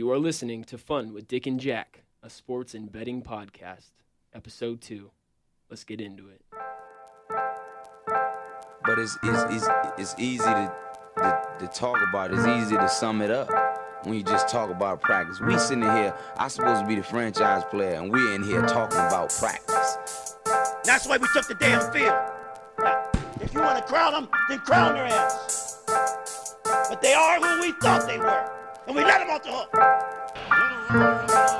You are listening to Fun with Dick and Jack, a sports and betting podcast, episode two. Let's get into it. but it's it's it's, it's easy to, to to talk about. It's easy to sum it up when you just talk about practice. We sitting here, I supposed to be the franchise player, and we're in here talking about practice. That's why we took the damn field. Now, if you want to crown them, then crown their ass. But they are who we thought they were, and we let them off the hook.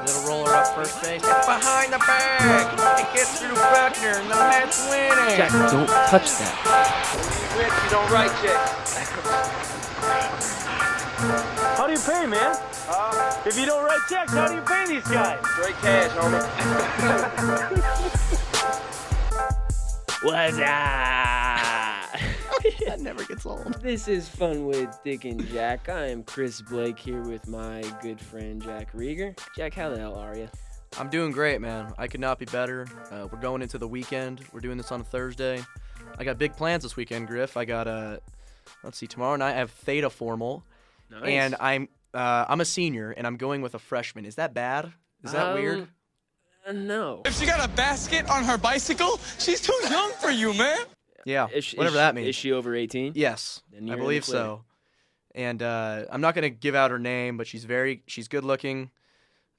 Little roller up first base. It's behind the bag. It gets through Buckner, and the Mets winning. Jack, don't touch that. Rich, you don't write checks. How do you pay, man? If you don't write checks, how do you pay these guys? Straight cash, homie. What's up? that never gets old. This is Fun with Dick and Jack. I am Chris Blake here with my good friend Jack Rieger. Jack, how the hell are you? I'm doing great, man. I could not be better. Uh, we're going into the weekend. We're doing this on a Thursday. I got big plans this weekend, Griff. I got a, let's see, tomorrow night I have Theta formal, Nice. and I'm uh, I'm a senior, and I'm going with a freshman. Is that bad? Is that weird? Um, uh, no. If she got a basket on her bicycle, she's too young for you, man. Yeah, Is whatever is that means. Is she over 18? Yes, I believe so. And uh, I'm not gonna give out her name, but she's very she's good looking.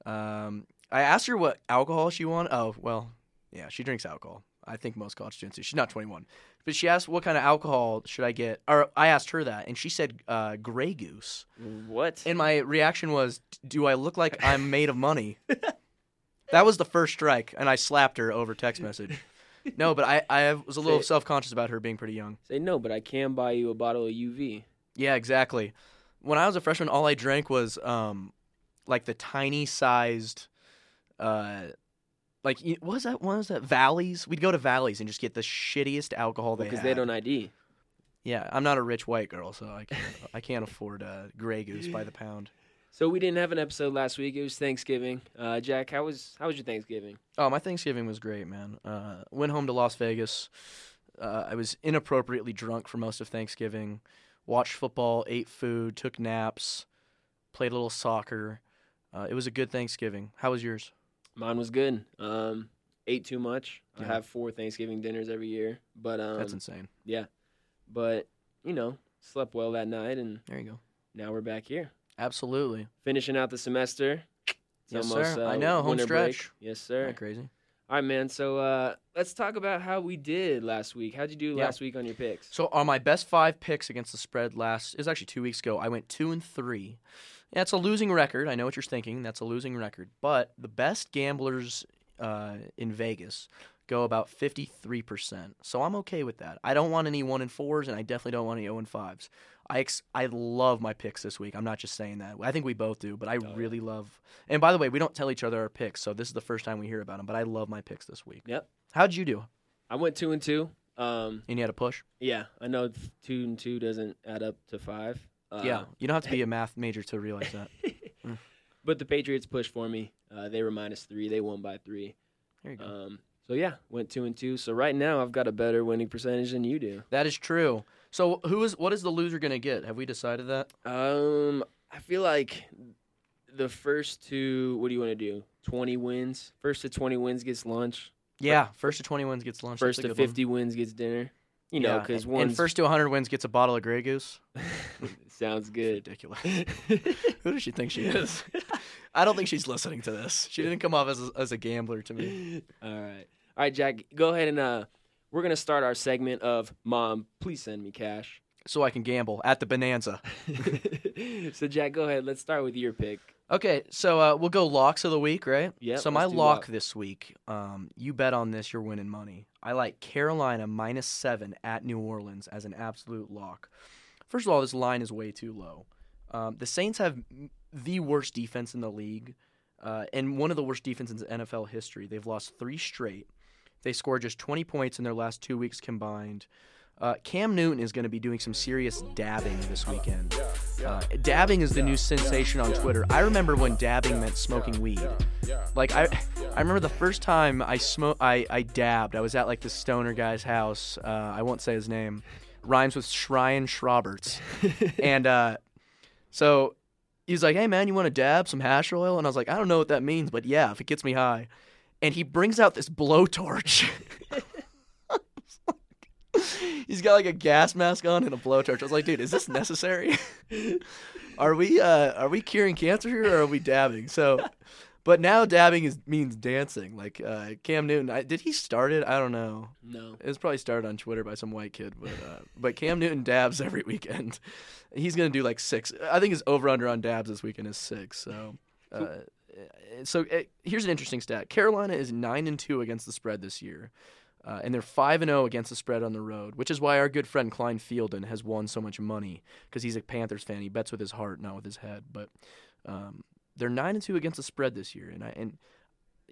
Um, I asked her what alcohol she wanted. Oh well, yeah, she drinks alcohol. I think most college students do. She's not 21, but she asked what kind of alcohol should I get, or I asked her that, and she said uh, Grey Goose. What? And my reaction was, "Do I look like I'm made of money?" that was the first strike, and I slapped her over text message. No, but I, I was a little self conscious about her being pretty young. Say no, but I can buy you a bottle of UV. Yeah, exactly. When I was a freshman, all I drank was um, like the tiny sized, uh, like what was that? What was that? Valleys. We'd go to Valleys and just get the shittiest alcohol they Because had. they don't ID. Yeah, I'm not a rich white girl, so I can't, I can't afford uh, Grey Goose by the pound. So we didn't have an episode last week. It was Thanksgiving. Uh, Jack, how was how was your Thanksgiving? Oh, my Thanksgiving was great, man. Uh, went home to Las Vegas. Uh, I was inappropriately drunk for most of Thanksgiving. Watched football, ate food, took naps, played a little soccer. Uh, it was a good Thanksgiving. How was yours? Mine was good. Um, ate too much. I have four Thanksgiving dinners every year, but um, That's insane. yeah, but you know, slept well that night, and There you go. now we're back here, Absolutely. finishing out the semester. Yes, almost, sir. Uh, I know, home winter break. stretch. Yes, sir. crazy? All right, man. So uh, let's talk about how we did last week. How'd you do Yeah. last week on your picks? So on my best five picks against the spread last, it was actually two weeks ago. I went two and three. It's a losing record. I know what you're thinking. That's a losing record. But the best gamblers uh, in Vegas go about 53%. So I'm okay with that. I don't want any one and fours, and I definitely don't want any 0 and fives. I ex- I love my picks this week. I'm not just saying that. I think we both do, but I really love. And by the way, we don't tell each other our picks, so this is the first time we hear about them. But I love my picks this week. Yep. How'd you do? I went two and two. Um, And you had a push? yeah, I know two and two doesn't add up to five. Uh, yeah. You don't have to be a math major to realize that. But the Patriots pushed for me. Uh, they were minus three. They won by three. There you go. Um, so yeah, went two and two. So right now I've got a better winning percentage than you do. That is true. So who is what is the loser gonna get? Have we decided that? Um, I feel like the first two. What do you want to do? Twenty wins. First to twenty wins gets lunch. Yeah, first to twenty wins gets lunch. First to good one. fifty wins gets dinner. You know, because and- one and first to hundred wins gets a bottle of Grey Goose. sounds good. Ridiculous. who does she think she is? I don't think she's listening to this. She didn't come off as a, as a gambler to me. All right, all right, Jack. Go ahead and uh, we're gonna start our segment of "Mom, please send me cash." So I can gamble at the Bonanza. so Jack, go ahead. Let's start with your pick. Okay, so uh, we'll go locks of the week, right? Yep, So my lock lock. this week, um, you bet on this, you're winning money. I like Carolina minus seven at New Orleans as an absolute lock. First of all, this line is way too low. Um, the Saints have the worst defense in the league, uh, and one of the worst defenses in NFL history. They've lost three straight. They scored just 20 points in their last two weeks combined. Uh, Cam Newton is going to be doing some serious dabbing this weekend. Uh, dabbing is the new sensation on Twitter. I remember when dabbing meant smoking weed. Like I, I remember the first time I smoke, I, I dabbed. I was at like the stoner guy's house. Uh, I won't say his name. Rhymes with Shrine Schroberts, and uh, so he's like, "Hey man, you want to dab some hash oil?" And I was like, "I don't know what that means, but yeah, if it gets me high." And he brings out this blowtorch. He's got like a gas mask on and a blowtorch. I was like, dude, is this necessary? are we uh are we curing cancer here or are we dabbing? So but now dabbing is means dancing. Like uh Cam Newton, I, did he start it? I don't know. No. It was probably started on Twitter by some white kid, but uh, but Cam Newton dabs every weekend. He's gonna do like six. I think his over under on dabs this weekend is six. So, uh, so uh, here's an interesting stat: Carolina is nine and two against the spread this year, uh, and they're five and zero against the spread on the road, which is why our good friend Klein Fielden has won so much money because he's a Panthers fan. He bets with his heart, not with his head. But um, they're nine and two against the spread this year, and I and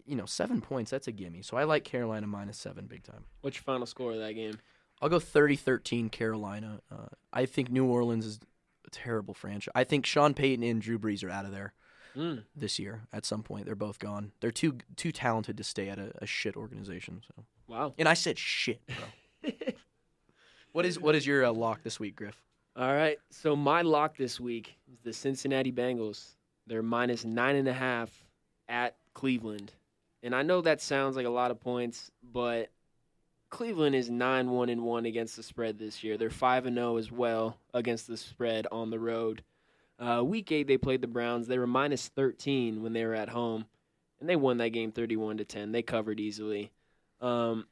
you know seven points that's a gimme. So I like Carolina minus seven big time. What's your final score of that game? I'll go 30-13 Carolina. Uh, I think New Orleans is a terrible franchise. I think Sean Payton and Drew Brees are out of there Mm. this year. At some point, they're both gone. They're too too talented to stay at a, a shit organization. So, Wow. and I said shit, bro. what is what is your uh, lock this week, Griff? All right. So my lock this week is the Cincinnati Bengals. They're minus nine and a half at Cleveland. And I know that sounds like a lot of points, but Cleveland is nine one and one against the spread this year. They're five and zero as well against the spread on the road. Uh, week eight they played the Browns. They were minus thirteen when they were at home, and they won that game thirty one to ten. They covered easily. Um,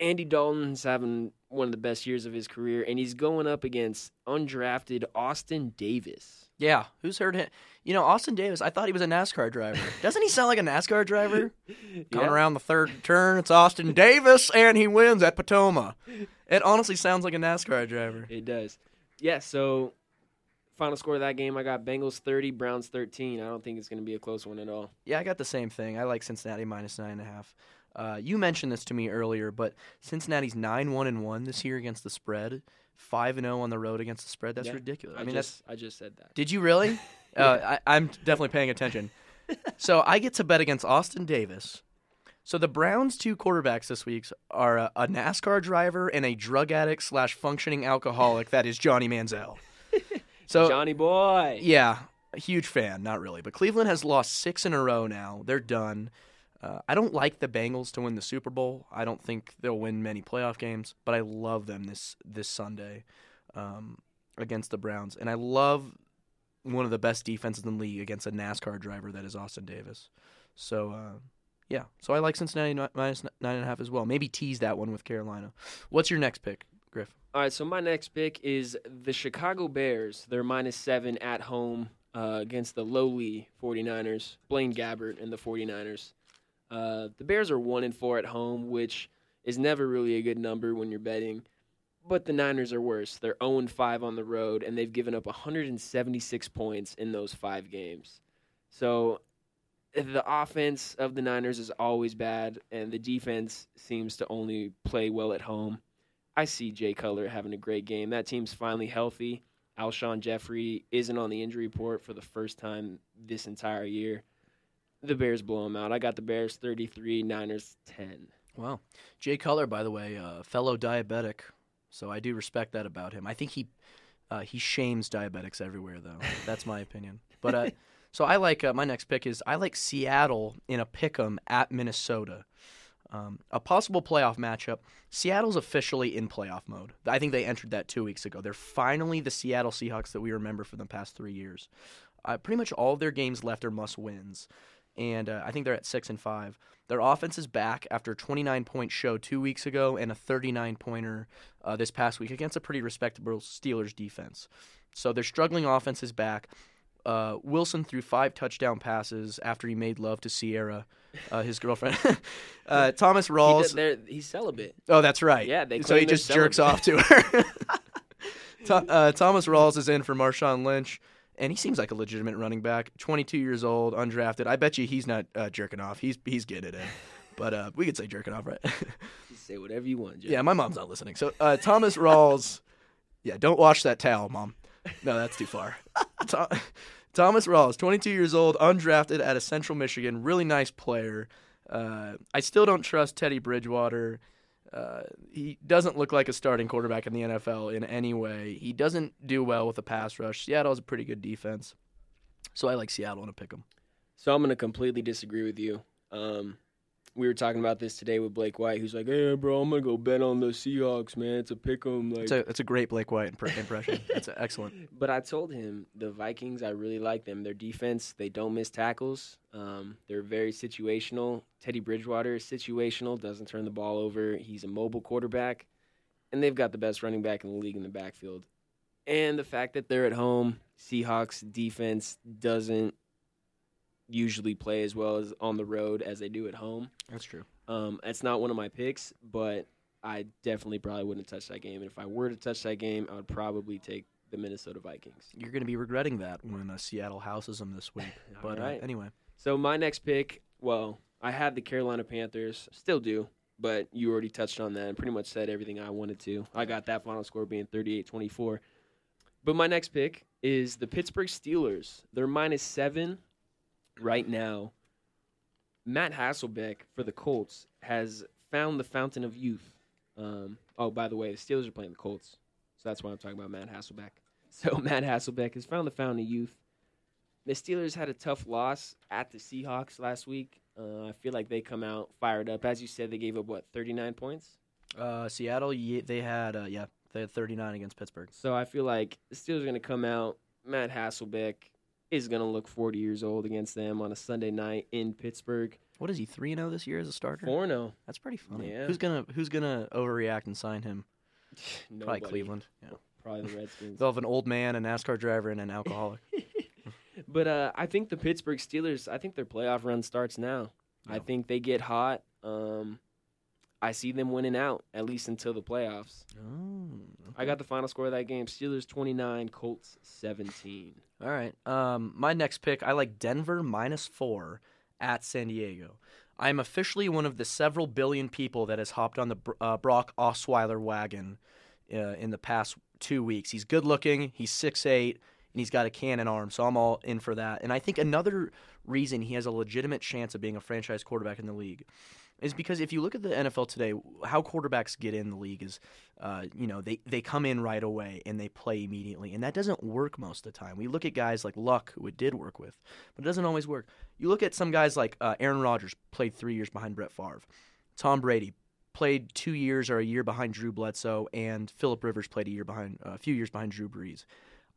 Andy Dalton's having one of the best years of his career, and he's going up against undrafted Austin Davis. Yeah, who's heard him? You know, Austin Davis. I thought he was a NASCAR driver. Doesn't he sound like a NASCAR driver? Coming Yeah. around the third turn, it's Austin Davis, and he wins at Potomac. It honestly sounds like a NASCAR driver. It does. Yeah, so final score of that game, I got Bengals 30, Browns 13. I don't think it's going to be a close one at all. Yeah, I got the same thing. I like Cincinnati minus nine and a half. Uh, you mentioned this to me earlier, but Cincinnati's nine one and one this year against the spread, five and zero on the road against the spread. That's Yeah, ridiculous. I, I, mean, just, that's I just said that. did you really? uh, I, I'm definitely paying attention. so I get to bet against Austin Davis. So the Browns' two quarterbacks this week are a, a NASCAR driver and a drug addict slash functioning alcoholic that is Johnny Manziel. So Johnny boy. yeah, a huge fan, not really. But Cleveland has lost six in a row now. They're done. Uh, I don't like the Bengals to win the Super Bowl. I don't think they'll win many playoff games, but I love them this this Sunday um, against the Browns, and I love one of the best defenses in the league against a NASCAR driver that is Austin Davis. So uh, yeah, so I like Cincinnati minus nine and a half as well. Maybe tease that one with Carolina. What's your next pick, Griff? All right, so my next pick is the Chicago Bears. They're minus seven at home uh, against the lowly 49ers, Blaine Gabbert and the 49ers. Uh, the Bears are one and four at home, which is never really a good number when you're betting. But the Niners are worse. They're 0 5 on the road, and they've given up 176 points in those five games. So the offense of the Niners is always bad, and the defense seems to only play well at home. I see Jay Cutler having a great game. That team's finally healthy. Alshon Jeffery isn't on the injury report for the first time this entire year. The Bears blow them out. I got the Bears 33, Niners 10. Wow. Jay Cutler, by the way, uh, fellow diabetic, so I do respect that about him. I think he uh, he shames diabetics everywhere, though. That's my opinion. But uh, so I like uh, my next pick is I like Seattle in a pick'em at Minnesota. Um, a possible playoff matchup. Seattle's officially in playoff mode. I think they entered that two weeks ago. They're finally the Seattle Seahawks that we remember for the past three years. Uh, pretty much all of their games left are must wins, and uh, I think they're at six and five. Their offense is back after a 29 point show two weeks ago and a 39 pointer uh, this past week against a pretty respectable Steelers defense. So their struggling offense is back. Uh, Wilson threw five touchdown passes after he made love to Ciara, uh, his girlfriend. uh, Thomas Rawls. they're- he's celibate. Oh, that's right. Yeah, they so he just jerks off to her. Tho- uh, Thomas Rawls is in for Marshawn Lynch, and he seems like a legitimate running back. 22 years old, undrafted. I bet you he's not uh, jerking off. He's he's getting it in. But uh, we could say jerking off, right? Say whatever you want, yeah, my mom's not listening. So uh, Thomas Rawls, yeah, don't wash that towel, mom. No, that's too far. Tho- Thomas Rawls, 22 years old, undrafted out of Central Michigan, really nice player. Uh, I still don't trust Teddy Bridgewater. Uh, he doesn't look like a starting quarterback in the NFL in any way. He doesn't do well with a pass rush. Seattle has a pretty good defense. So I like Seattle in a pick 'em. So I'm gonna completely disagree with you. Um, we were talking about this today with Blake White, who's like, "Hey, bro, I'm gonna go bet on the Seahawks, man. It's a pick 'em." Like, It's a it's a great Blake White impre- impression. That's excellent. But I told him the Vikings, I really like them. Their defense, they don't miss tackles. Um, they're very situational. Teddy Bridgewater is situational, doesn't turn the ball over. He's a mobile quarterback. And they've got the best running back in the league in the backfield. And the fact that they're at home, Seahawks defense doesn't usually play as well as on the road as they do at home. That's true. Um, it's not one of my picks, but I definitely probably wouldn't touch that game. And if I were to touch that game, I would probably take the Minnesota Vikings. You're going to be regretting that when uh, Seattle houses them this week. But uh, anyway, So my next pick, well, I had the Carolina Panthers, still do, but you already touched on that and pretty much said everything I wanted to. I got that final score being 38-24. But my next pick is the Pittsburgh Steelers. They're minus 7 right now. Matt Hasselbeck for the Colts has found the fountain of youth. Um, oh, by the way, the Steelers are playing the Colts. So that's why I'm talking about Matt Hasselbeck. So Matt Hasselbeck has found the fountain of youth. The Steelers had a tough loss at the Seahawks last week. Uh, I feel like they come out fired up. As you said, they gave up what 39 points. uh, Seattle, ye- they had uh, yeah, they had 39 against Pittsburgh. So I feel like the Steelers are going to come out. Matt Hasselbeck is going to look 40 years old against them on a Sunday night in Pittsburgh. What is he 3 0 this year as a starter? 4 0. That's pretty funny. Yeah. Who's gonna Who's gonna overreact and sign him? Probably Cleveland. Yeah. Probably the Redskins. They'll have an old man, a NASCAR driver, and an alcoholic. But uh, I think the Pittsburgh Steelers. I think their playoff run starts now. I think they get hot. Um, I see them winning out at least until the playoffs. oh, I got the final score of that game: Steelers twenty nine, Colts seventeen. All right. Um, my next pick, I like Denver minus four at San Diego. I am officially one of the several billion people that has hopped on the uh, Brock Osweiler wagon uh, in the past two weeks. He's good looking. He's six eight, and he's got a cannon arm. So I'm all in for that. And I think another reason he has a legitimate chance of being a franchise quarterback in the league is because if you look at the NFL today, how quarterbacks get in the league is, uh, you know, they, they come in right away and they play immediately. And that doesn't work most of the time. We look at guys like Luck, who it did work with, but it doesn't always work. You look at some guys like uh, Aaron Rodgers, played three years behind Brett Favre. Tom Brady played two years or a year behind Drew Bledsoe, and Philip Rivers played a year behind, uh, a few years behind Drew Brees.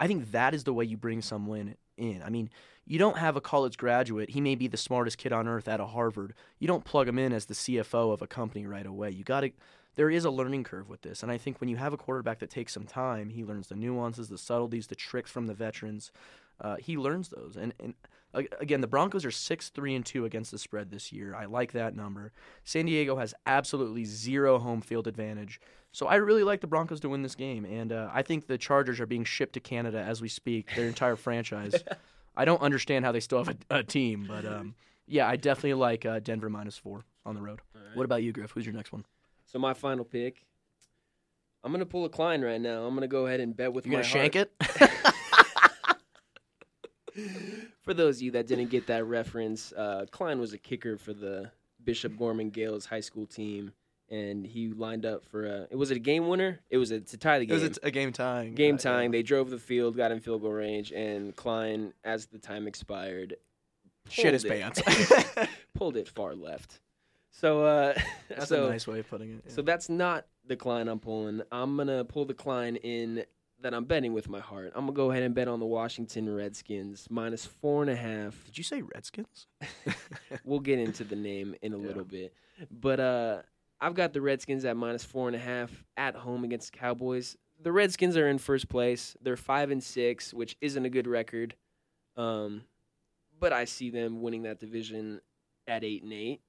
I think that is the way you bring someone in. I mean, you don't have a college graduate. He may be the smartest kid on earth out of Harvard. You don't plug him in as the CFO of a company right away. You got to. There is a learning curve with this, and I think when you have a quarterback that takes some time, he learns the nuances, the subtleties, the tricks from the veterans. Uh, he learns those, and and again, the Broncos are six three and two against the spread this year. I like that number. San Diego has absolutely zero home field advantage. So I really like the Broncos to win this game, and uh, I think the Chargers are being shipped to Canada as we speak. Their entire franchise. I don't understand how they still have a, a team, but um, yeah, I definitely like uh, Denver minus four on the road. What about you, Griff? Who's your next one? So my final pick. I'm gonna pull a Klein right now. I'm gonna go ahead and bet with You're my gonna shank it? For those of you that didn't get that reference, uh, Klein was a kicker for the Bishop Gorman Gaels high school team, and he lined up for a. It was it a game winner? It was a, to tie the game. It was a, a game tying. game uh, tying. They drove the field, got in field goal range, and Klein, as the time expired, Shit his it. pants. pulled it far left. So, uh, That's so a nice way of putting it. so that's not the Klein I'm pulling. I'm gonna pull the Klein in that I'm betting with my heart. I'm gonna go ahead and bet on the Washington Redskins minus four and a half. Did you say Redskins? We'll get into the name in a little bit, but uh, I've got the Redskins at minus four and a half at home against the Cowboys. The Redskins are in first place. They're five and six, which isn't a good record. Um, but I see them winning that division at eight and eight.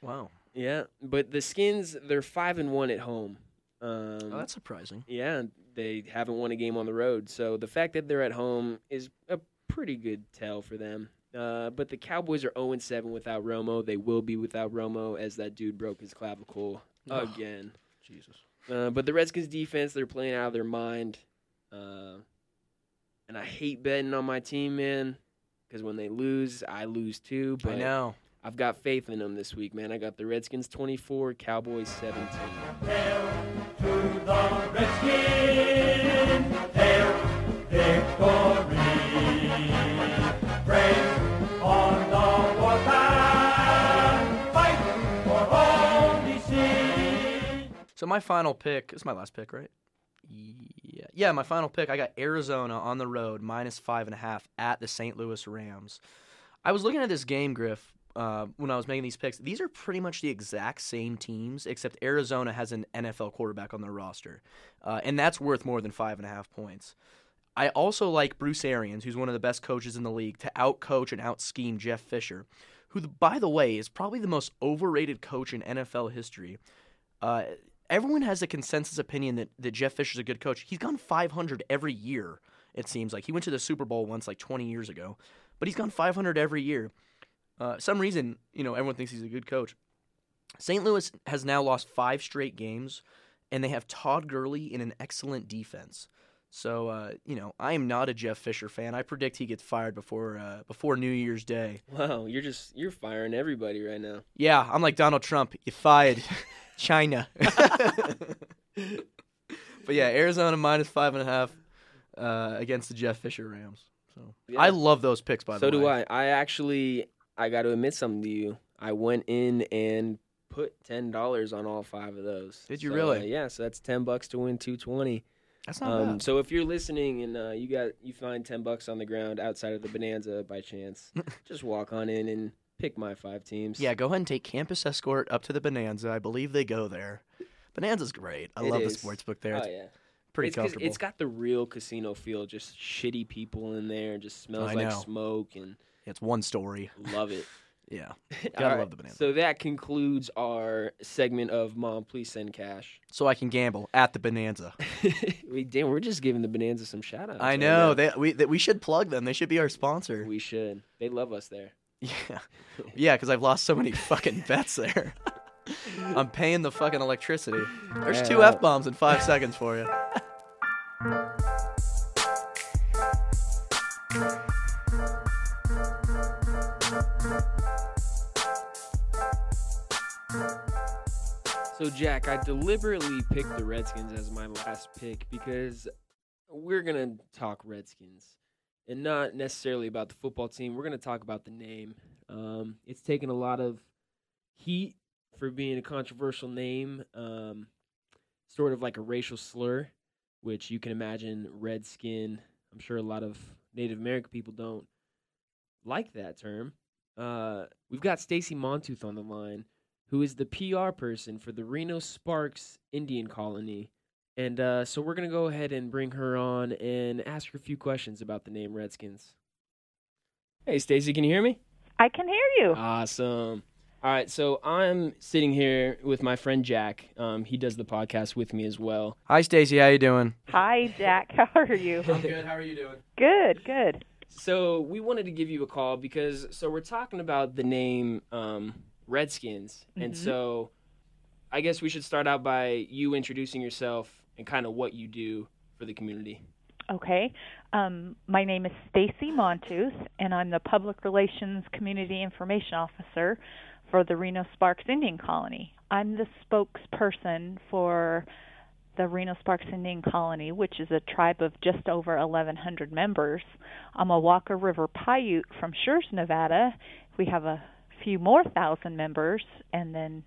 Wow. Yeah, but the Skins they're five and one at home. Um, Oh, that's surprising. yeah, they haven't won a game on the road, so the fact that they're at home is a pretty good tell for them. Uh, but the Cowboys are 0 7 without Romo. They will be without Romo as that dude broke his clavicle Ugh. again. Jesus. Uh, but the Redskins defense, they're playing out of their mind. Uh, and I hate betting on my team, man, because when they lose, I lose too. But I know. I've got faith in them this week, man. I got the Redskins 24, Cowboys 17. So my final pick is my last pick, right? Yeah. yeah, my final pick. I got Arizona on the road, minus five and a half at the St. Louis Rams. I was looking at this game, Griff, uh, when I was making these picks. These are pretty much the exact same teams, except Arizona has an NFL quarterback on their roster, uh, and that's worth more than five and a half points. I also like Bruce Arians, who's one of the best coaches in the league, to outcoach and out scheme Jeff Fisher, who, by the way, is probably the most overrated coach in NFL history. Uh, everyone has a consensus opinion that, that Jeff Fisher's a good coach. He's gone 500 every year, it seems like. He went to the Super Bowl once, like 20 years ago, but he's gone 500 every year. Uh, some reason, you know, everyone thinks he's a good coach. St. Louis has now lost five straight games, and they have Todd Gurley in an excellent defense. So, uh, you know, I am not a Jeff Fisher fan. I predict he gets fired before uh, before New Year's Day. Wow, you're just you're firing everybody right now. Yeah, I'm like Donald Trump. You fired China. but yeah, Arizona minus five and a half uh, against the Jeff Fisher Rams. So Yeah. I love those picks. By so the way, so do I. I actually I got to admit something to you. I went in and put ten dollars on all five of those. Did you So, really? uh, yeah. So that's ten bucks to win two twenty. That's not Um, bad. so if you're listening and uh, you got you find ten bucks on the ground outside of the Bonanza by chance, just walk on in and pick my five teams. Yeah, go ahead and take Campus Escort up to the Bonanza. I believe they go there. Bonanza's great. I It love is. the sports book there. Oh It's yeah. pretty it's comfortable. It's got the real casino feel. Just shitty people in there. Just smells I like know. smoke and It's one story. love it. Yeah. Gotta love the Bonanza. So that concludes our segment of Mom, please send cash. So I can gamble at the Bonanza. we damn, we're just giving the Bonanza some shout outs. I know. They, we, that we should plug them. They should be our sponsor. we should. They love us there. Yeah. Yeah, because I've lost so many fucking bets there. I'm paying the fucking electricity. There's Yeah. two F bombs in five seconds for you. So Jack, I deliberately picked the Redskins as my last pick because we're gonna talk Redskins and not necessarily about the football team. We're gonna talk about the name. Um, it's taken a lot of heat for being a controversial name, um, sort of like a racial slur, which you can imagine Redskin. I'm sure a lot of Native American people don't like that term. Uh, we've got Stacy Montooth on the line who is the PR person for the Reno Sparks Indian Colony. And uh, so we're going to go ahead and bring her on and ask her a few questions about the name Redskins. Hey, Stacy, can you hear me? I can hear you. Awesome. All right, so I'm sitting here with my friend Jack. Um, he does the podcast with me as well. Hi, Stacy. How you doing? Hi, Jack. How are you? I'm good. How are you doing? Good, good. So we wanted to give you a call because so we're talking about the name um, Redskins, and Mhm. so I guess we should start out by you introducing yourself and kind of what you do for the community. Okay. Um, my name is Stacy Montooth, and I'm the Public Relations Community Information Officer for the Reno Sparks Indian Colony. I'm the spokesperson for the Reno Sparks Indian Colony, which is a tribe of just over 1,100 members. I'm a Walker River Paiute from Schurz, Nevada. We have a few more thousand members, and then,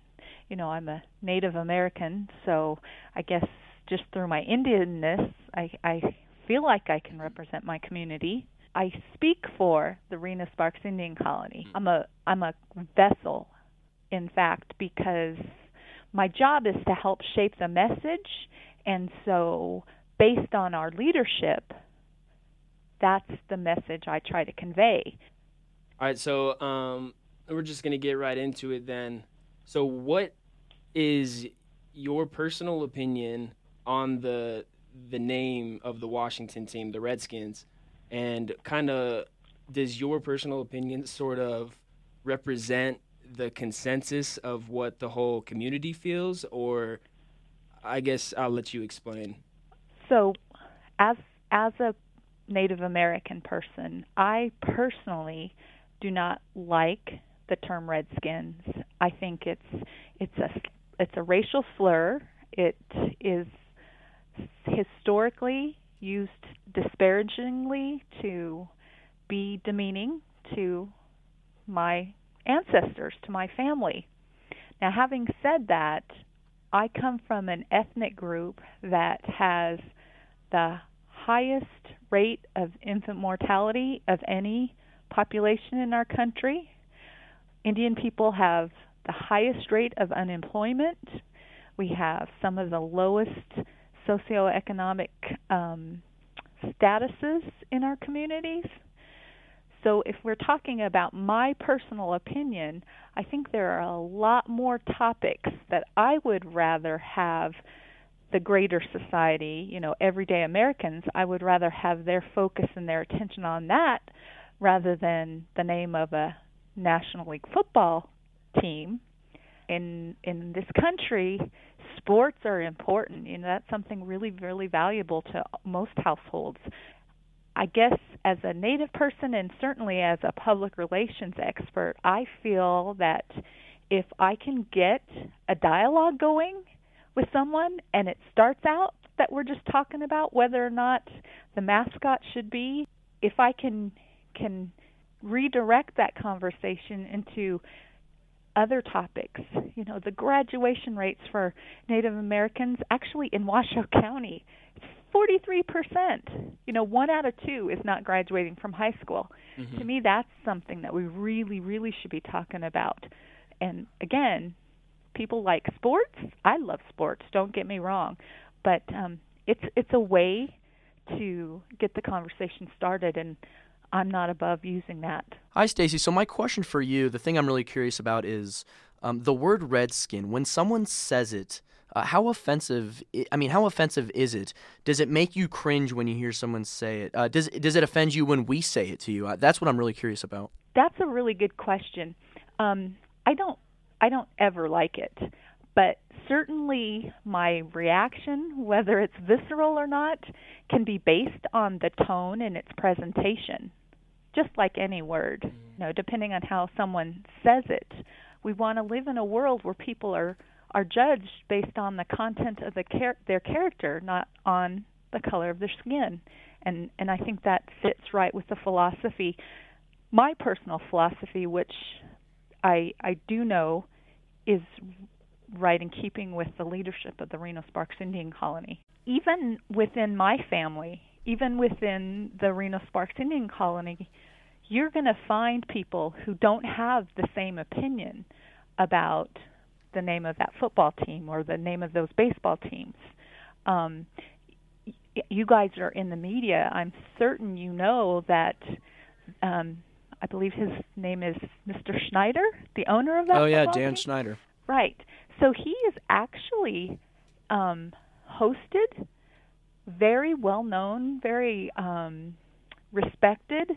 you know, I'm a Native American, so I guess just through my Indianness, I, I feel like I can represent my community. I speak for the Reno Sparks Indian Colony. I'm a I'm a vessel, in fact, because my job is to help shape the message, and so based on our leadership, that's the message I try to convey. All right, so um, we're just gonna get right into it then. So, what is your personal opinion on the the name of the Washington team, the Redskins, and kind of does your personal opinion sort of represent the consensus of what the whole community feels, or I guess I'll let you explain. So, as as a Native American person, I personally do not like the term Redskins. I think it's it's a it's a racial slur. It is historically used disparagingly to be demeaning to my ancestors, to my family. Now, having said that, I come from an ethnic group that has the highest rate of infant mortality of any population in our country. Indian people have the highest rate of unemployment. We have some of the lowest socioeconomic um, statuses in our communities. So, if we're talking about my personal opinion, I think there are a lot more topics that I would rather have the greater society, you know, everyday Americans, I would rather have their focus and their attention on that rather than the name of a National League football team. In in this country, sports are important. You know, that's something really really valuable to most households. I guess as a native person and certainly as a public relations expert, I feel that if I can get a dialogue going with someone and it starts out that we're just talking about whether or not the mascot should be, if I can can redirect that conversation into other topics. You know, the graduation rates for Native Americans actually in Washoe County 43%. You know, one out of two is not graduating from high school. Mm-hmm. To me, that's something that we really, really should be talking about. And again, people like sports. I love sports. Don't get me wrong, but um, it's it's a way to get the conversation started, and I'm not above using that. Hi, Stacy. So my question for you, the thing I'm really curious about is um, the word redskin. When someone says it, uh, how offensive? I mean, how offensive is it? Does it make you cringe when you hear someone say it? Uh, does does it offend you when we say it to you? Uh, that's what I'm really curious about. That's a really good question. Um, I don't I don't ever like it, but certainly my reaction, whether it's visceral or not, can be based on the tone and its presentation. Just like any word, mm-hmm. you know, depending on how someone says it. We want to live in a world where people are are judged based on the content of the char- their character, not on the color of their skin. And and I think that fits right with the philosophy, my personal philosophy, which I I do know is right in keeping with the leadership of the Reno Sparks Indian Colony. Even within my family, even within the Reno Sparks Indian Colony, you're going to find people who don't have the same opinion about the name of that football team or the name of those baseball teams. Um, you guys are in the media. I'm certain you know that. Um, I believe his name is Mr. Schneider, the owner of that. Oh yeah, Dan team. Schneider. Right. So he is actually um, hosted very well known, very um, respected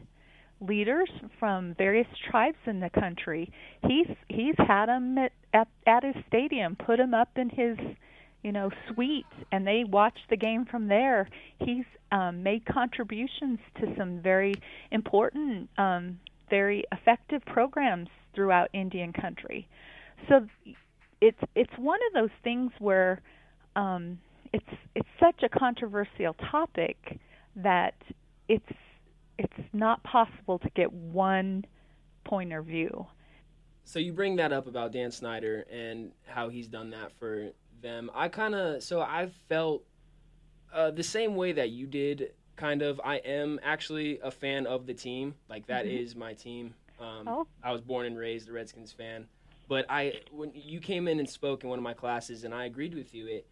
leaders from various tribes in the country. He's he's had them at at, at his stadium, put him up in his you know suite, and they watch the game from there. He's um, made contributions to some very important, um, very effective programs throughout Indian country. So it's it's one of those things where um, it's it's such a controversial topic that it's it's not possible to get one point of view. So you bring that up about Dan Snyder and how he's done that for them. I kind of so I felt uh, the same way that you did. Kind of, I am actually a fan of the team. Like that mm-hmm. is my team. Um, oh. I was born and raised a Redskins fan. But I, when you came in and spoke in one of my classes, and I agreed with you, it,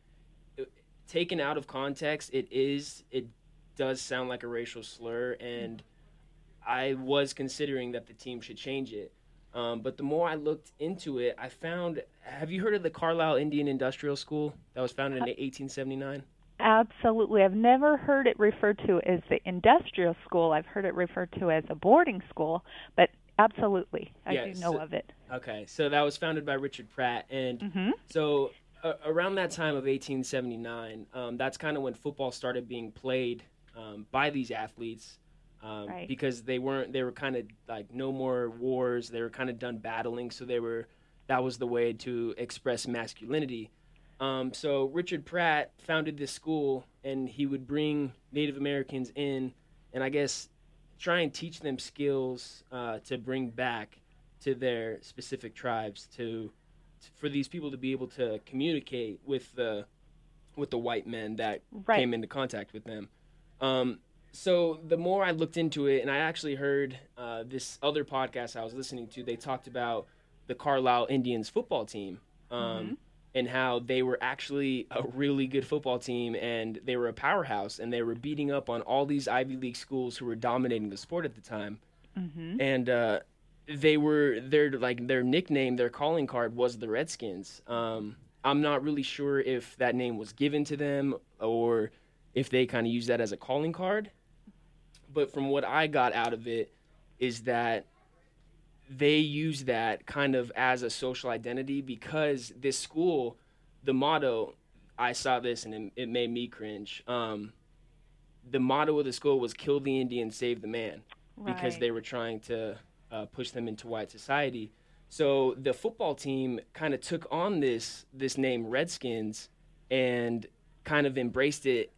it taken out of context, it is it does sound like a racial slur, and I was considering that the team should change it. Um, but the more I looked into it, I found. Have you heard of the Carlisle Indian Industrial School that was founded in 1879? Absolutely. I've never heard it referred to as the industrial school. I've heard it referred to as a boarding school, but absolutely, I do know so, of it. Okay, so that was founded by Richard Pratt, and mm-hmm. so uh, around that time of 1879, um, that's kind of when football started being played um, by these athletes um, right. because they weren't they were kind of like no more wars they were kind of done battling so they were that was the way to express masculinity um, so richard pratt founded this school and he would bring native americans in and i guess try and teach them skills uh, to bring back to their specific tribes to for these people to be able to communicate with the with the white men that Right. came into contact with them. Um, so the more I looked into it, and I actually heard uh, this other podcast I was listening to, they talked about the Carlisle Indians football team um, and how they were actually a really good football team and they were a powerhouse and they were beating up on all these Ivy League schools who were dominating the sport at the time. And uh, they were their like their nickname, their calling card was the Redskins. Um, I'm not really sure if that name was given to them or if they kind of use that as a calling card. But from what I got out of it is that they use that kind of as a social identity because this school, the motto, I saw this and it, it made me cringe. Um, the motto of the school was "Kill the Indian, save the man," because they were trying to uh, push them into white society. So the football team kind of took on this this name Redskins and kind of embraced it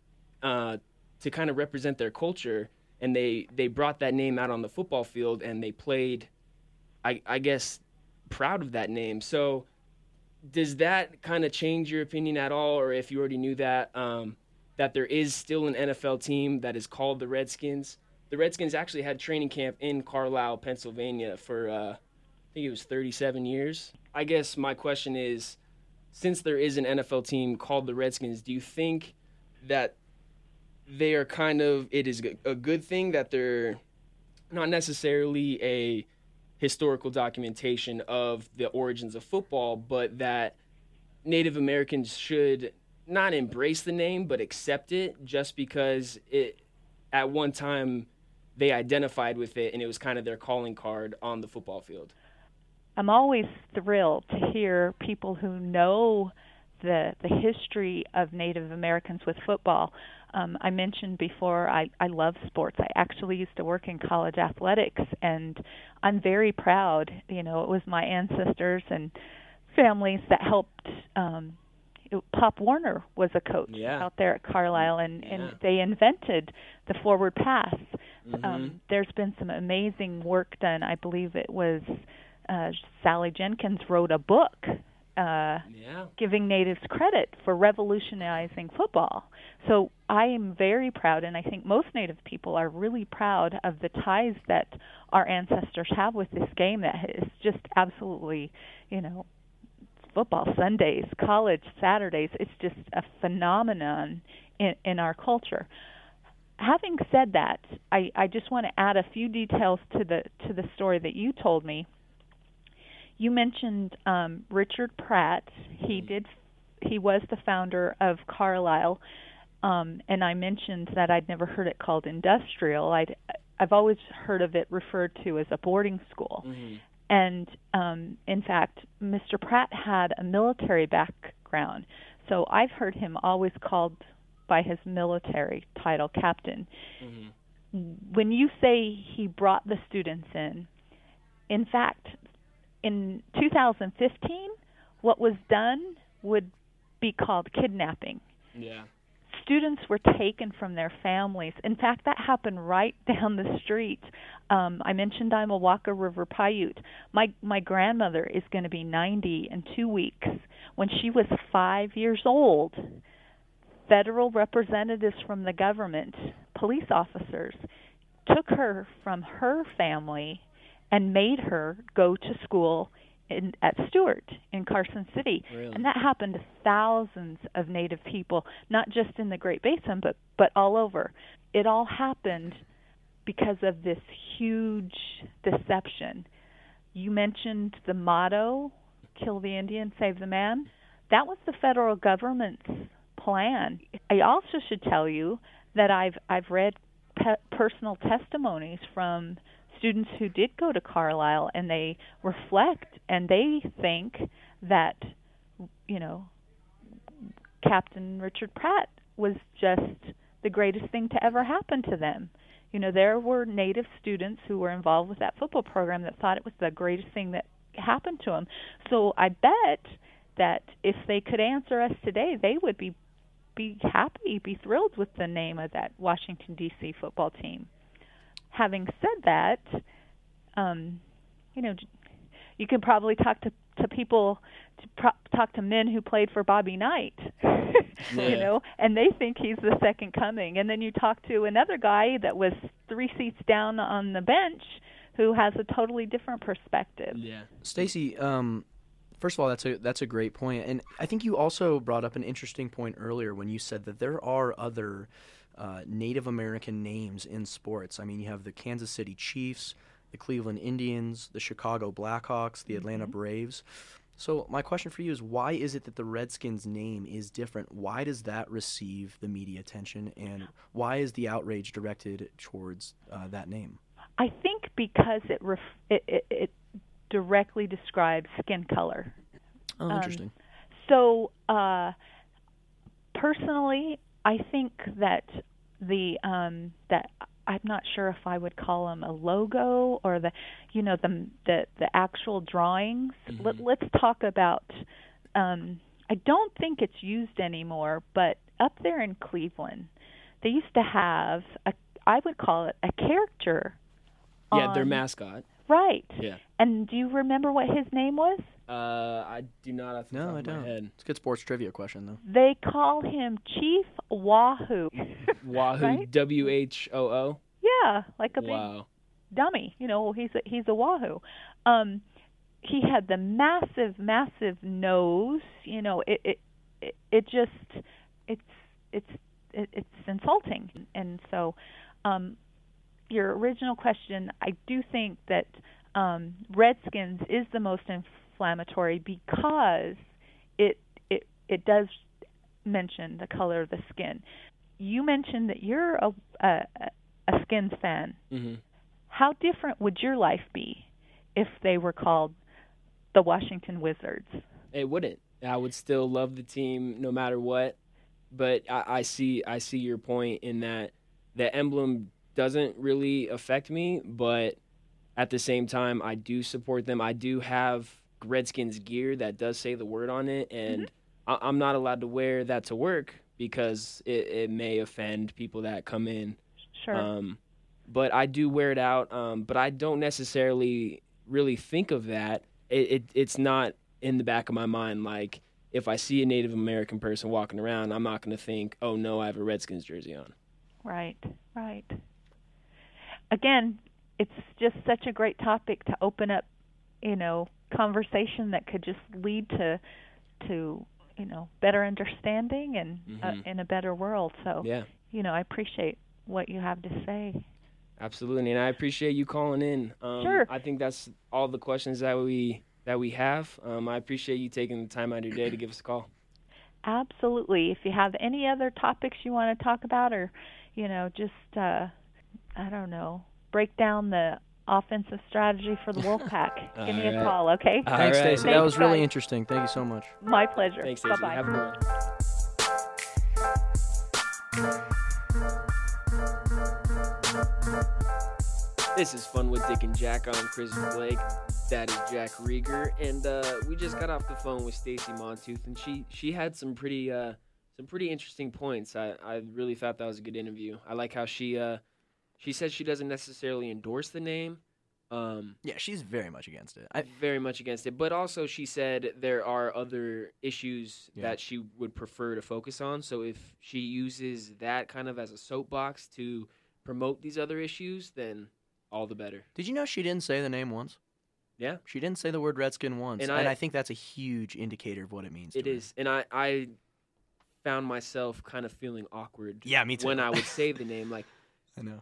uh, to kind of represent their culture. And they they brought that name out on the football field and they played, I, I guess, proud of that name. So does that kind of change your opinion at all, or if you already knew that um, that there is still an NFL team that is called the Redskins? The Redskins actually had training camp in Carlisle, Pennsylvania for uh, I think it was 37 years. I guess my question is, since there is an NFL team called the Redskins, do you think that they are kind of it is a good thing that they're not necessarily a historical documentation of the origins of football, but that Native Americans should not embrace the name but accept it just because it at one time they identified with it and it was kind of their calling card on the football field. I'm always thrilled to hear people who know the the history of Native Americans with football. Um, I mentioned before I, I love sports. I actually used to work in college athletics, and I'm very proud. You know, it was my ancestors and families that helped. Um, it, Pop Warner was a coach Yeah. out there at Carlisle, and Yeah. and they invented the forward pass. Mm-hmm. Um, there's been some amazing work done. I believe it was uh, Sally Jenkins wrote a book uh, Yeah. giving natives credit for revolutionizing football. So I am very proud, and I think most native people are really proud of the ties that our ancestors have with this game that is just absolutely, you know, football Sundays, college Saturdays. It's just a phenomenon in, in our culture. Having said that, I, I just want to add a few details to the to the story that you told me. You mentioned um, Richard Pratt. He did. He was the founder of Carlisle, um, and I mentioned that I'd never heard it called industrial. I'd I've always heard of it referred to as a boarding school. And um, in fact, Mr. Pratt had a military background, so I've heard him always called by his military title, captain. When you say he brought the students in, in fact, in 2015, what was done would be called kidnapping. Yeah. Students were taken from their families. In fact, that happened right down the street. Um, I mentioned I'm a Walker River Paiute. My my grandmother is going to be 90 in two weeks. When she was five years old, federal representatives from the government, police officers, took her from her family and made her go to school in, at Stewart in Carson City. Really? And that happened to thousands of Native people, not just in the Great Basin, but but all over. It all happened because of this huge deception. You mentioned the motto, "Kill the Indian, save the man." That was the federal government's plan. I also should tell you that I've I've read pe- personal testimonies from students who did go to Carlisle and they reflect and they think that you know Captain Richard Pratt was just the greatest thing to ever happen to them. You know, there were native students who were involved with that football program that thought it was the greatest thing that happened to them. So I bet that if they could answer us today, they would be be happy, be thrilled with the name of that Washington D.C. football team. Having said that, um, you know, you can probably talk to to people to pro- talk to men who played for Bobby Knight. Yeah. You know, and they think he's the second coming. And then you talk to another guy that was 3 seats down on the bench who has a totally different perspective. Yeah. Stacy, um, first of all, that's a that's a great point, and I think you also brought up an interesting point earlier when you said that there are other uh, Native American names in sports. I mean, you have the Kansas City Chiefs, the Cleveland Indians, the Chicago Blackhawks, the Atlanta Braves. So my question for you is, why is it that the Redskins name is different? Why does that receive the media attention, and why is the outrage directed towards uh, that name? I think because it ref- it, it, it directly describes skin color. Oh, Um, interesting. So, uh, personally, I think that the um, that I'm not sure if I would call them a logo or the, you know, the the the actual drawings. Let, let's talk about. Um, I don't think it's used anymore, but up there in Cleveland, they used to have a. I would call it a character. Yeah, their mascot. Right. Yeah. And do you remember what his name was? Uh, I do not have to No, top I of don't. head. It's a good sports trivia question, though. They call him Chief Wahoo. Wahoo, Right? W H O O. Yeah, like a big Wow. dummy. You know, he's a, he's a Wahoo. Um, he had the massive, massive nose. You know, it it it, it just it's it's it, it's insulting. And so, um, your original question, I do think that um, Redskins is the most inflammatory because it it it does mention the color of the skin. You mentioned that you're a a, a Skins fan. hmm How different would your life be if they were called the Washington Wizards? It wouldn't. I would still love the team no matter what. But I, I see I see your point in that the emblem doesn't really affect me, but at the same time I do support them. I do have Redskins gear that does say the word on it and I, I'm not allowed to wear that to work because it, it may offend people that come in Sure. Um, but I do wear it out. Um, but I don't necessarily really think of that. It, it it's not in the back of my mind. Like if I see a Native American person walking around, I'm not going to think, "Oh no, I have a Redskins jersey on." Right, right. Again, it's just such a great topic to open up, you know, conversation that could just lead to to, you know, better understanding and uh, Mhm. in a better world. So, Yeah, you know, I appreciate what you have to say. absolutely. And I appreciate you calling in. Um, Sure. I think that's all the questions that we that we have. Um, I appreciate you taking the time out of your day to give us a call. Absolutely. If you have any other topics you want to talk about or, you know, just uh I don't know, break down the offensive strategy for the Wolfpack, give me All a right. call, okay? All Thanks, right. Stacey. That Thanks, was really guys. interesting. Thank you so much. My pleasure. Thanks, Stacey. Bye-bye. Have a good one. This is Fun with Dick and Jack. I'm Chris Blake. That is Jack Rieger, and uh, we just got off the phone with Stacy Montooth, and she she had some pretty uh, some pretty interesting points. I, I really thought that was a good interview. I like how she uh, she says she doesn't necessarily endorse the name. Um, Yeah, she's very much against it. I, very much against it. But also, she said there are other issues Yeah. that she would prefer to focus on. So if she uses that kind of as a soapbox to promote these other issues, then all the better. did you know she didn't say the name once? Yeah, She didn't say the word Redskin once, And and I- I, think that's a huge indicator of what it means. it to her. And I, I found myself kind of feeling awkward. Yeah, me too. When I would say the name, like I know.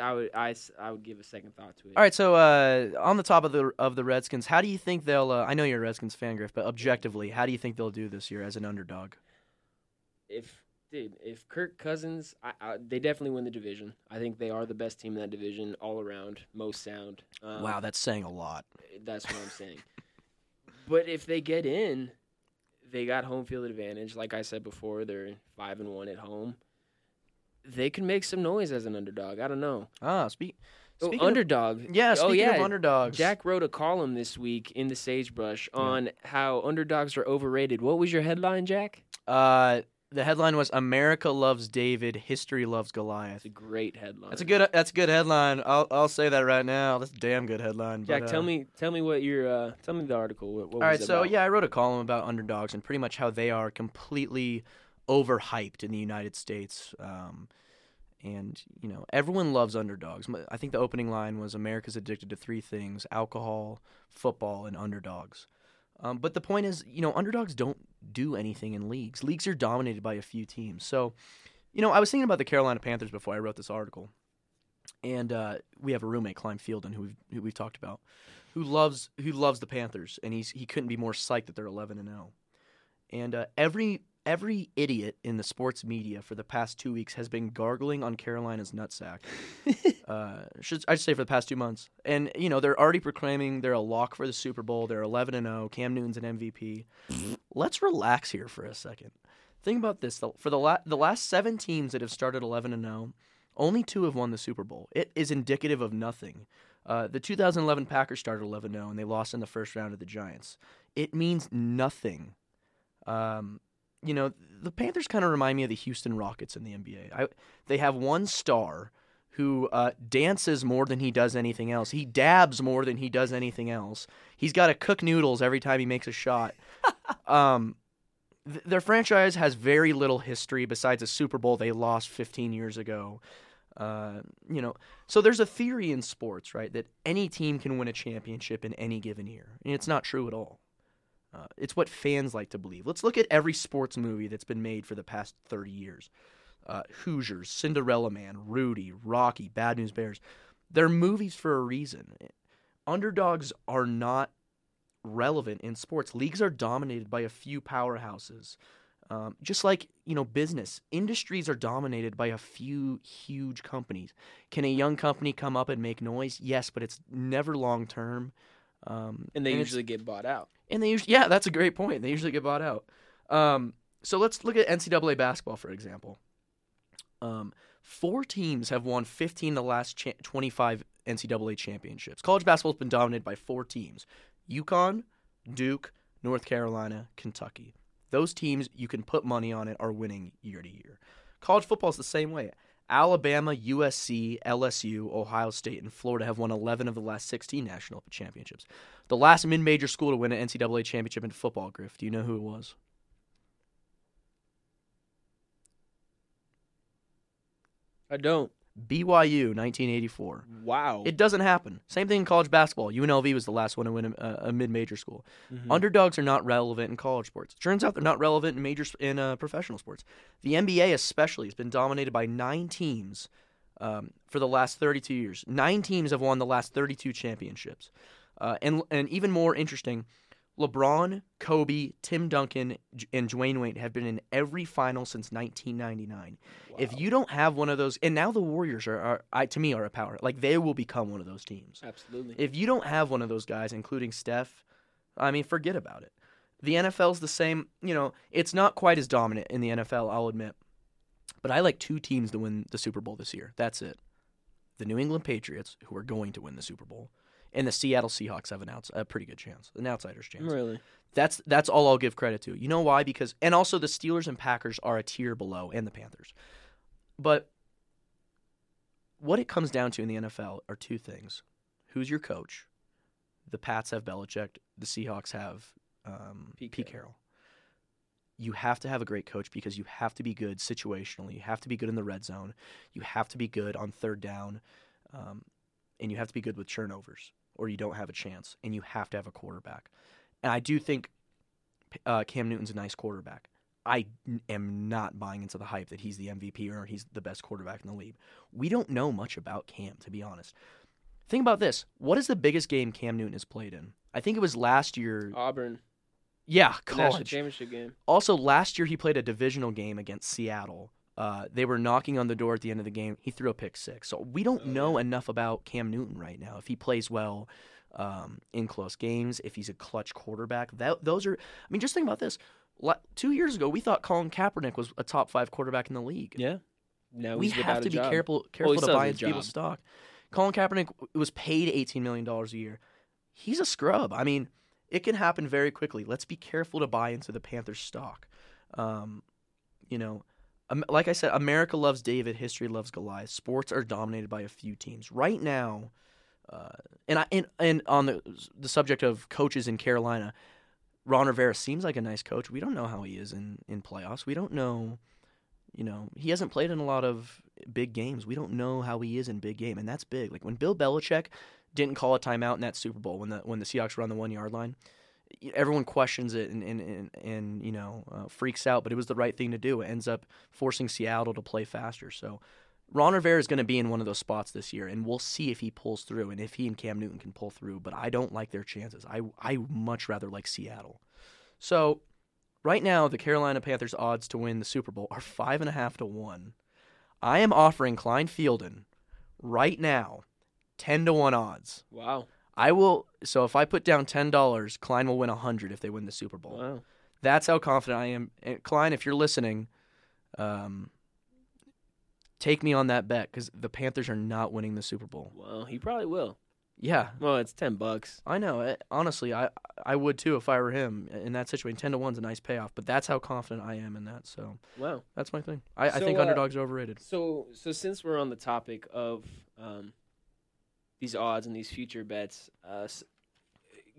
I would, I, I would give a second thought to it. All right, so uh, on the top of the of the Redskins, how do you think they'll? Uh, I know you're a Redskins fan, Griff, but objectively, how do you think they'll do this year as an underdog? if dude, if Kirk Cousins, I, I, they definitely win the division. I think they are the best team in that division all around, most sound. Um, wow, that's saying a lot. that's what I'm saying. but if they get in, they got home field advantage. Like I said before, they're five and one at home. They can make some noise as an underdog. I don't know. Ah, speak. Oh, Speaking of- underdog. yeah, oh, yeah. of underdogs, Jack wrote a column this week in the Sagebrush Yeah. on how underdogs are overrated. What was your headline, Jack? Uh, The headline was America loves David, history loves Goliath. It's a great headline. That's a good. That's a good headline. I'll I'll say that right now. That's a damn good headline. Jack, but, tell uh, me, tell me what your, uh, tell me the article. What, what All right, so about? yeah, I wrote a column about underdogs and pretty much how they are completely overhyped in the United States. Um, and you know, everyone loves underdogs. I think the opening line was America's addicted to three things: alcohol, football, and underdogs. Um, but the point is, you know, underdogs don't do anything in leagues. Leagues are dominated by a few teams. So, you know, I was thinking about the Carolina Panthers before I wrote this article, and uh, we have a roommate, Clyde Fielden, who we've, who we've talked about, who loves who loves the Panthers, and he's he couldn't be more psyched that they're 11 and 0. And uh, every every idiot in the sports media for the past two weeks has been gargling on Carolina's nutsack. uh, should I should say for the past two months, and you know they're already proclaiming they're a lock for the Super Bowl. They're 11 and 0. Cam Newton's an MVP. Let's relax here for a second. Think about this: for the la- the last seven teams that have started 11 and 0, only two have won the Super Bowl. It is indicative of nothing. Uh, the 2011 Packers started 11 0 and they lost in the first round of the Giants. It means nothing. Um, you know, the Panthers kind of remind me of the Houston Rockets in the NBA. I, they have one star who uh, dances more than he does anything else. He dabs more than he does anything else. He's got to cook noodles every time he makes a shot. um, th- their franchise has very little history besides a Super Bowl they lost 15 years ago. Uh, you know, so there's a theory in sports, right, that any team can win a championship in any given year, and it's not true at all. Uh, it's what fans like to believe. Let's look at every sports movie that's been made for the past 30 years. Uh, Hoosiers, Cinderella Man, Rudy, Rocky, Bad News Bears. They're movies for a reason. Underdogs are not relevant in sports. Leagues are dominated by a few powerhouses. Um, just like you know, business industries are dominated by a few huge companies. Can a young company come up and make noise? Yes, but it's never long term. Um, and they it's- usually get bought out. And they usually, yeah, that's a great point. They usually get bought out. Um, so let's look at NCAA basketball for example. Um, four teams have won 15 of the last cha- 25 NCAA championships. College basketball's been dominated by four teams: UConn, Duke, North Carolina, Kentucky. Those teams you can put money on it are winning year to year. College football is the same way. Alabama, USC, LSU, Ohio State, and Florida have won 11 of the last 16 national championships. The last mid-major school to win an NCAA championship in football, Griff. Do you know who it was? I don't. BYU, 1984. Wow. It doesn't happen. Same thing in college basketball. UNLV was the last one to win a, a mid-major school. Mhm. Underdogs are not relevant in college sports. Turns out they're not relevant in major in uh, professional sports. The NBA especially has been dominated by nine teams um, for the last 32 years. Nine teams have won the last 32 championships. Uh, and and even more interesting, LeBron, Kobe, Tim Duncan, and Dwyane Wade have been in every final since 1999. If you don't have one of those, and now the Warriors are, are I, to me are a power. Like they will become one of those teams. Absolutely. If you don't have one of those guys, including Steph, I mean, forget about it. The NFL's the same. You know, it's not quite as dominant in the NFL, I'll admit. But I like two teams to win the Super Bowl this year. That's it. The New England Patriots, who are going to win the Super Bowl, and the Seattle Seahawks have an outs- a pretty good chance, an outsider's chance. Really? That's that's all I'll give credit to. You know why? Because and also the Steelers and Packers are a tier below, and the Panthers. But what it comes down to in the NFL are two things: who's your coach? The Pats have Belichick. The Seahawks have um, Pete Pete, Carroll. Carroll. You have to have a great coach because you have to be good situationally. You have to be good in the red zone. You have to be good on third down, um, and you have to be good with turnovers, or you don't have a chance. And you have to have a quarterback. And I do think uh, Cam Newton's a nice quarterback. I am not buying into the hype that he's the MVP or he's the best quarterback in the league. We don't know much about Cam, to be honest. Think about this. What is the biggest game Cam Newton has played in? I think it was last year. Auburn. yeah, National college. championship game. Also, last year he played a divisional game against Seattle. Uh, they were knocking on the door at the end of the game. He threw a pick six. So we don't know enough about Cam Newton right now. If he plays well um, in close games, if he's a clutch quarterback, that those are. I mean, just think about this. Two years ago, we thought Colin Kaepernick was a top five quarterback in the league. Yeah. Now we have to be job. careful careful he to buy into people's stock. Colin Kaepernick was paid eighteen million dollars a year. He's a scrub. I mean, it can happen very quickly. Let's be careful to buy into the Panthers stock. Um, you know, um, like I said, America loves David, history loves Goliath. Sports are dominated by a few teams right now. Uh, and I and, and on the the subject of coaches in Carolina, Ron Rivera seems like a nice coach. We don't know how he is in in playoffs. We don't know. You know, he hasn't played in a lot of big games. We don't know how he is in big game, and that's big. Like when Bill Belichick didn't call a timeout in that Super Bowl when the when the Seahawks were on the one yard line, everyone questions it and and, and, and you know uh, freaks out. But it was the right thing to do. It ends up forcing Seattle to play faster. So Ron Rivera is going to be in one of those spots this year, and we'll see if he pulls through and if he and Cam Newton can pull through. But I don't like their chances. I I much rather like Seattle. So right now, the Carolina Panthers' odds to win the Super Bowl are five and a half to one. I am offering Klein Fielden right now ten to one odds. Wow. I will. So if I put down ten dollars, Klein will win a hundred if they win the Super Bowl. Wow. That's how confident I am. And Klein, if you're listening, um, take me on that bet because the Panthers are not winning the Super Bowl. Well, he probably will. Yeah, Well, it's ten bucks. I know. Eh, Honestly, I I would too if I were him in that situation. Ten to one's a nice payoff, but that's how confident I am in that. So Wow. that's my thing. I, I think uh, underdogs are overrated. So, so since we're on the topic of um, these odds and these future bets, uh,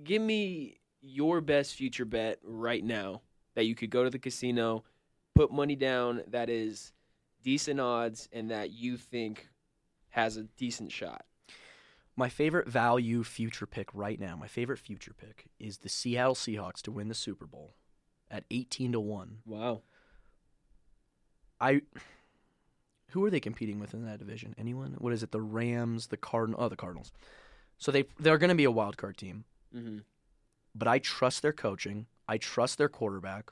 give me your best future bet right now that you could go to the casino, put money down that is decent odds and that you think has a decent shot. My favorite value future pick right now, my favorite future pick is the Seattle Seahawks to win the Super Bowl at eighteen to one. Wow. I who are they competing with in that division? Anyone? What is it? The Rams, the Cardinal, oh the Cardinals. So they they're going to be a wild card team, hmm but I trust their coaching. I trust their quarterback.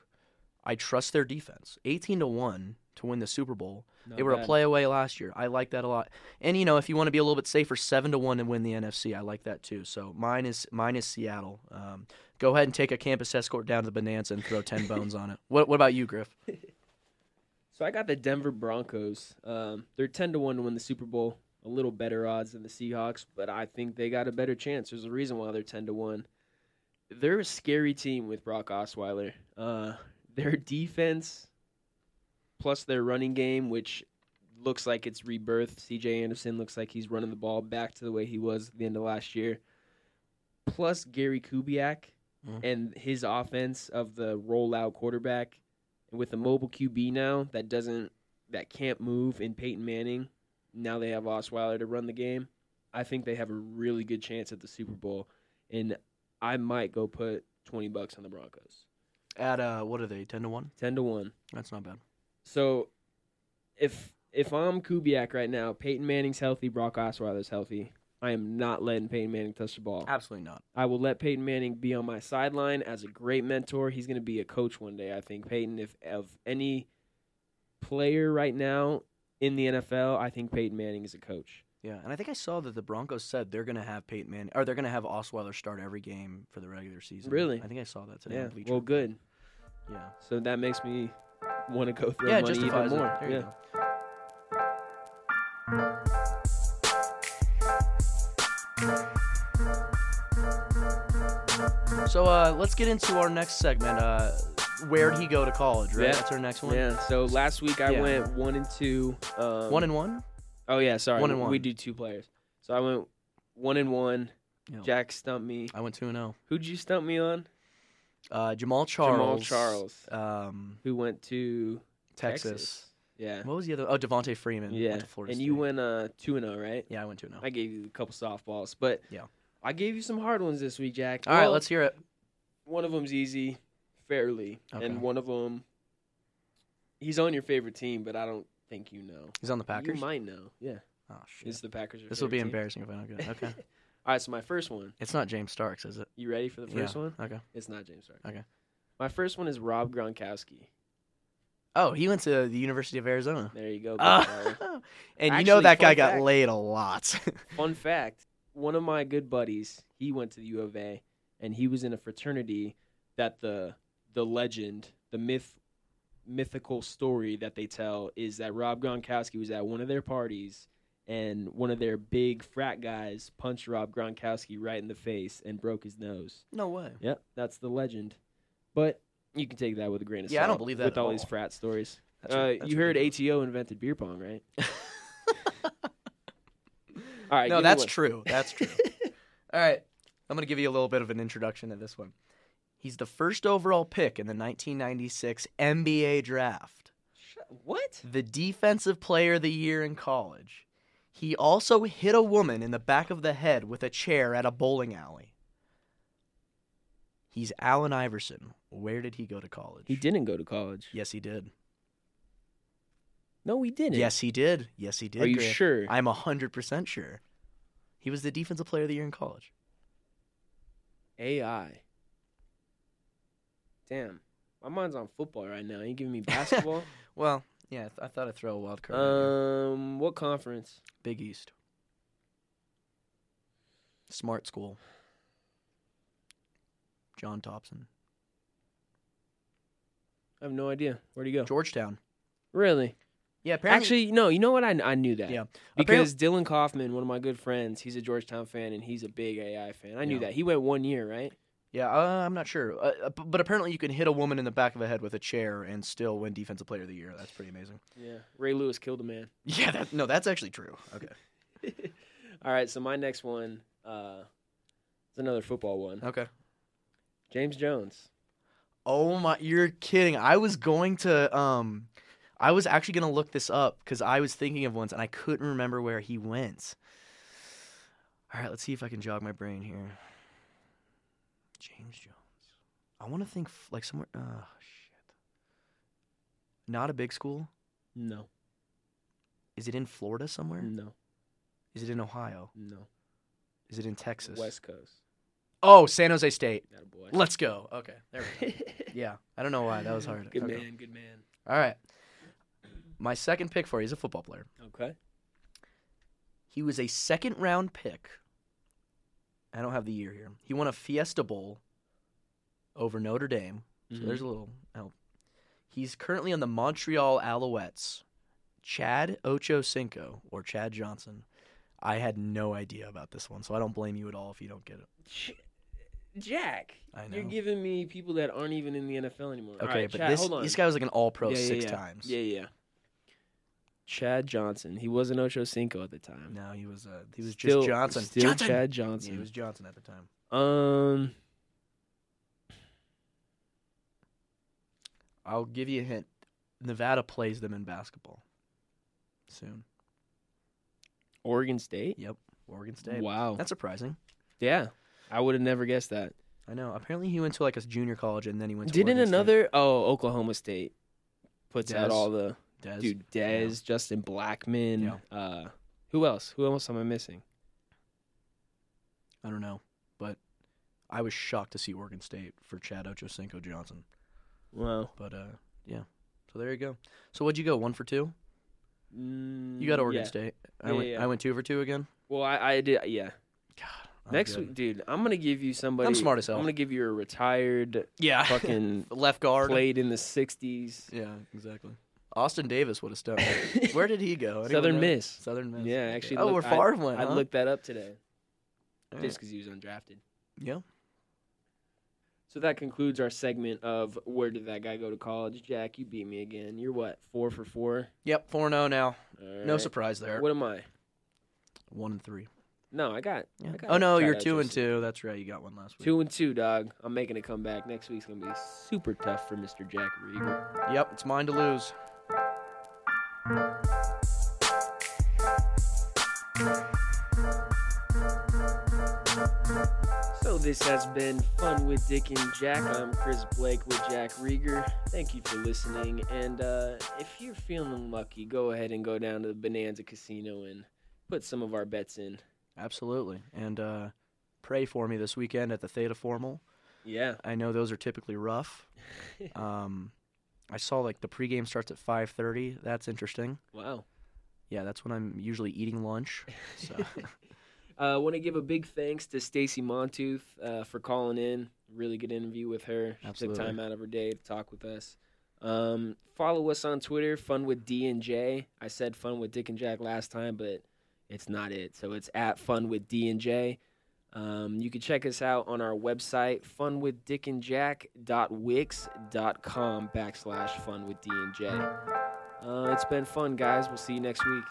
I trust their defense. 18 to 1 to win the Super Bowl. they were a play away last year. I like that a lot. And you know, if you want to be a little bit safer, 7 to 1 to win the NFC. I like that too. So mine is mine is Seattle. Um, go ahead and take a campus escort down to the Bonanza and throw 10 bones on it. What what about you, Griff? So I got the Denver Broncos. Um, they're ten to one to win the Super Bowl. A little better odds than the Seahawks, but I think they got a better chance. There's a reason why they're ten to one. They're a scary team with Brock Osweiler. Uh, their defense, plus their running game, which looks like it's rebirth. C.J. Anderson looks like he's running the ball back to the way he was at the end of last year. Plus Gary Kubiak Mhm. and his offense of the rollout quarterback with a mobile QB now that doesn't that can't move in Peyton Manning. Now they have Osweiler to run the game. I think they have a really good chance at the Super Bowl, and I might go put twenty bucks on the Broncos, At uh what are they? 10 to 1? ten to one. That's not bad. So, if if I'm Kubiak right now, Peyton Manning's healthy, Brock Osweiler's healthy. I am not letting Peyton Manning touch the ball. Absolutely not. I will let Peyton Manning be on my sideline as a great mentor. He's going to be a coach one day. I think Peyton, if of any player right now in the NFL, I think Peyton Manning is a coach. Yeah, and I think I saw that the Broncos said they're going to have Peyton Manning, or they're going to have Osweiler start every game for the regular season. Really? I think I saw that today. Yeah. Bleacher Well, good. Yeah. So that makes me want to go throw Yeah, money even justifies it. more. There you go. So uh, let's get into our next segment. Uh, where'd he go to college? Right, Yeah. that's our next one. Yeah. So last week I Yeah. went one and two. Um, One and one. Oh yeah, sorry. One and one. We do two players. So I went one and one. Jack stumped me. I went two and zero. Who'd you stump me on? Uh, Jamaal Charles. Jamaal Charles. Um, Who went to Texas. Yeah. What was the other? Oh, Devonta Freeman. Yeah. Went to Florida and State. you went uh two and zero, right? Yeah, I went two and zero. I gave you a couple softballs, but Yeah. I gave you some hard ones this week, Jack. All right, Well, let's hear it. One of them's easy, fairly, Okay. and one of them, he's on your favorite team, but I don't think you know. He's on the Packers. You might know. Yeah, Oh shit. it's the Packers. This will be team? embarrassing if I don't get it. Okay. All right, so my first one. it's not James Starks, is it? You ready for the first Yeah. one? Okay. It's not James Starks. Okay. My first one is Rob Gronkowski. Oh, he went to the University of Arizona. There you go. fella. and you know that guy fun got laid a lot. Fun fact: One of my good buddies, he went to the U of A, and he was in a fraternity that the the legend, the myth, mythical story that they tell is that Rob Gronkowski was at one of their parties, and one of their big frat guys punched Rob Gronkowski right in the face and broke his nose. no way. Yep, that's the legend. But you can take that with a grain of Yeah, I don't believe that with at all these frat stories. That's uh, that's you heard. ATO invented beer pong, right? All right. No, that's true. That's true. All right. I'm going to give you a little bit of an introduction to this one. He's the first overall pick in the 1996 NBA draft, What? the defensive player of the year in college. He also hit a woman in the back of the head with a chair at a bowling alley. He's Allen Iverson. Where did he go to college? He didn't go to college. Yes, he did. No, he didn't. Yes, he did. Yes, he did. Are you Griff. sure? I'm 100% sure. He was the defensive player of the year in college. AI. Damn. My mind's on football right now. You giving me basketball? Well, yeah, I, th- I thought I'd throw a wild card. um, what conference? Big East. Smart school. John Thompson. I have no idea. Where'd he go? Georgetown. Really? Yeah, apparently. Actually, no. You know what? I, I knew that. Yeah. Because Dylan Kaufman, one of my good friends, he's a Georgetown fan and he's a big AI fan. I knew Yeah. that. He went one year, right? yeah, uh, I'm not sure. Uh, uh, but apparently you can hit a woman in the back of the head with a chair and still win Defensive Player of the Year. That's pretty amazing. Yeah. Ray Lewis killed a man. Yeah, that, no, that's actually true. Okay. All right. So my next one uh, is another football one. Okay. James Jones. Oh my, you're kidding. I was going to um I was actually going to look this up cuz I was thinking of ones and I couldn't remember where he went. All right, let's see if I can jog my brain here. James Jones. I want to think like somewhere oh shit. Not a big school? No. Is it in Florida somewhere? No. Is it in Ohio? No. Is it in Texas? West Coast. Oh, San Jose State. Let's go. Okay. There we go. yeah. I don't know why. That was hard. Good Okay. man. Good man. All right. My second pick for you is a football player. Okay. He was a second round pick. I don't have the year here. He won a Fiesta Bowl over Notre Dame. So Mhm. there's a little help. He's currently on the Montreal Alouettes. Chad Ochocinco or Chad Johnson. I had no idea about this one, so I don't blame you at all if you don't get it. Jack, I you're giving me people that aren't even in the NFL anymore. Okay, right, but Chad, this this guy was like an all pro Yeah, yeah, six yeah. times. Yeah, yeah. Chad Johnson. He wasn't Ocho Cinco at the time. No, he was uh, he was Still- just Johnson. Still Johnson! Chad Yeah, Johnson. he was Johnson at the time. Um, I'll give you a hint. Nevada plays them in basketball soon. Oregon State. Yep, Oregon State. Wow. That's surprising. yeah, I would have never guessed that. I know. Apparently, he went to like a junior college and then he went. to Didn't Oregon State. another? Oh, Oklahoma State puts out Dez. all the Dez? dude. Dez, Justin Blackmon. Yeah. Uh, who else? Who else am I missing? I don't know, but I was shocked to see Oregon State for Chad Ochocinco Johnson. Wow. But uh, yeah. So there you go. So what'd you go? One for two? Mm, You got Oregon yeah. State. I Yeah, went. yeah. I went two for two again. Well, I, I did. Yeah. God. Next week, dude, I'm gonna give you somebody. I'm smart as hell. I'm gonna give you a retired, Yeah. fucking left guard. played in the '60s. Yeah, exactly. Austin Davis would have stuck. Where did he go? Anyone Southern know? Miss. Southern Miss. Yeah, actually. Oh, look- where Favre went. I, huh? I looked that up today, All just because he was undrafted. Yeah. So that concludes our segment of where did that guy go to college? Jack, you beat me again. You're what four for four? Yep. Four zero oh now. All No surprise there. What am I? One and three. No, I got. Yeah. I got Oh no, you're two and Hutchinson. two. That's right. You got one last week. Two and two, dog. I'm making a comeback. Next week's gonna be super tough for Mr. Jack Rieger. Yep. It's mine to lose. So this has been Fun with Dick and Jack. I'm Chris Blake with Jack Rieger. Thank you for listening. And uh, if you're feeling lucky, go ahead and go down to the Bonanza Casino and put some of our bets in. Absolutely. And uh, pray for me this weekend at the Theta Formal. Yeah. I know those are typically rough. um, I saw like the pregame starts at 5:30. That's interesting. Wow. Yeah, that's when I'm usually eating lunch. So I uh, want to give a big thanks to Stacy Montooth uh, for calling in. Really good interview with her. She Absolutely. took time out of her day to talk with us. Um, follow us on Twitter, Fun with D and J. I said Fun with Dick and Jack last time, but it's not it. So it's at Fun with D and J. Um, you can check us out on our website, funwithdickandjack.wix.com backslash fun with D and J. Uh, it's been fun, guys. We'll see you next week.